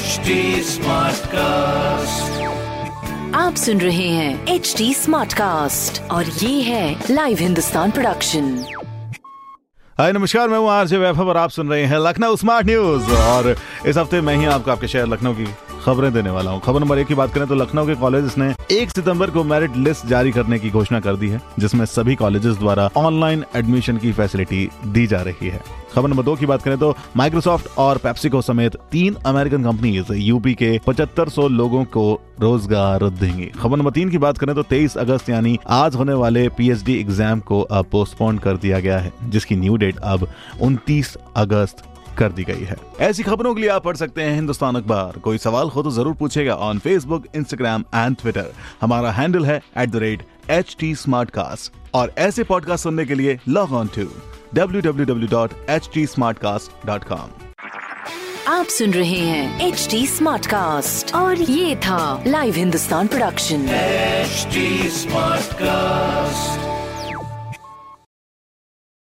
HD cast आप सुन रहे हैं एच डी स्मार्ट कास्ट और ये है लाइव हिंदुस्तान प्रोडक्शन हाय, नमस्कार, मैं हूँ आरजे वैभव और आप सुन रहे हैं लखनऊ स्मार्ट न्यूज़ और इस हफ़्ते मैं ही आपको आपके शहर लखनऊ की खबरें देने वाला हूँ। खबर नंबर एक की बात करें तो लखनऊ के कॉलेज ने एक सितंबर को मेरिट लिस्ट जारी करने की घोषणा कर दी है, जिसमें सभी कॉलेजेस द्वारा ऑनलाइन एडमिशन की फैसिलिटी दी जा रही है। खबर नंबर दो की बात करें तो माइक्रोसॉफ्ट और पेप्सिको समेत तीन अमेरिकन कंपनीज़ यूपी के पचहत्तर सौ लोगों को रोज़गार देंगी। खबर नंबर तीन की बात करें तो 23 अगस्त यानी आज होने वाले पीएचडी एग्ज़ाम को अब पोस्टपोन कर दिया गया है, जिसकी न्यू डेट अब 29 अगस्त कर दी गई है। ऐसी खबरों के लिए आप पढ़ सकते हैं हिंदुस्तान अखबार। कोई सवाल हो तो ज़रूर पूछेगा on Facebook Instagram and Twitter हमारा हैंडल है at the rate H T और ऐसे पॉडकास्ट सुनने के लिए लॉग ऑन टू www.htsmartcast.com आप सुन रहे हैं एच डी स्मार्ट कास्ट और ये था live Hindustan production HD Smartcast.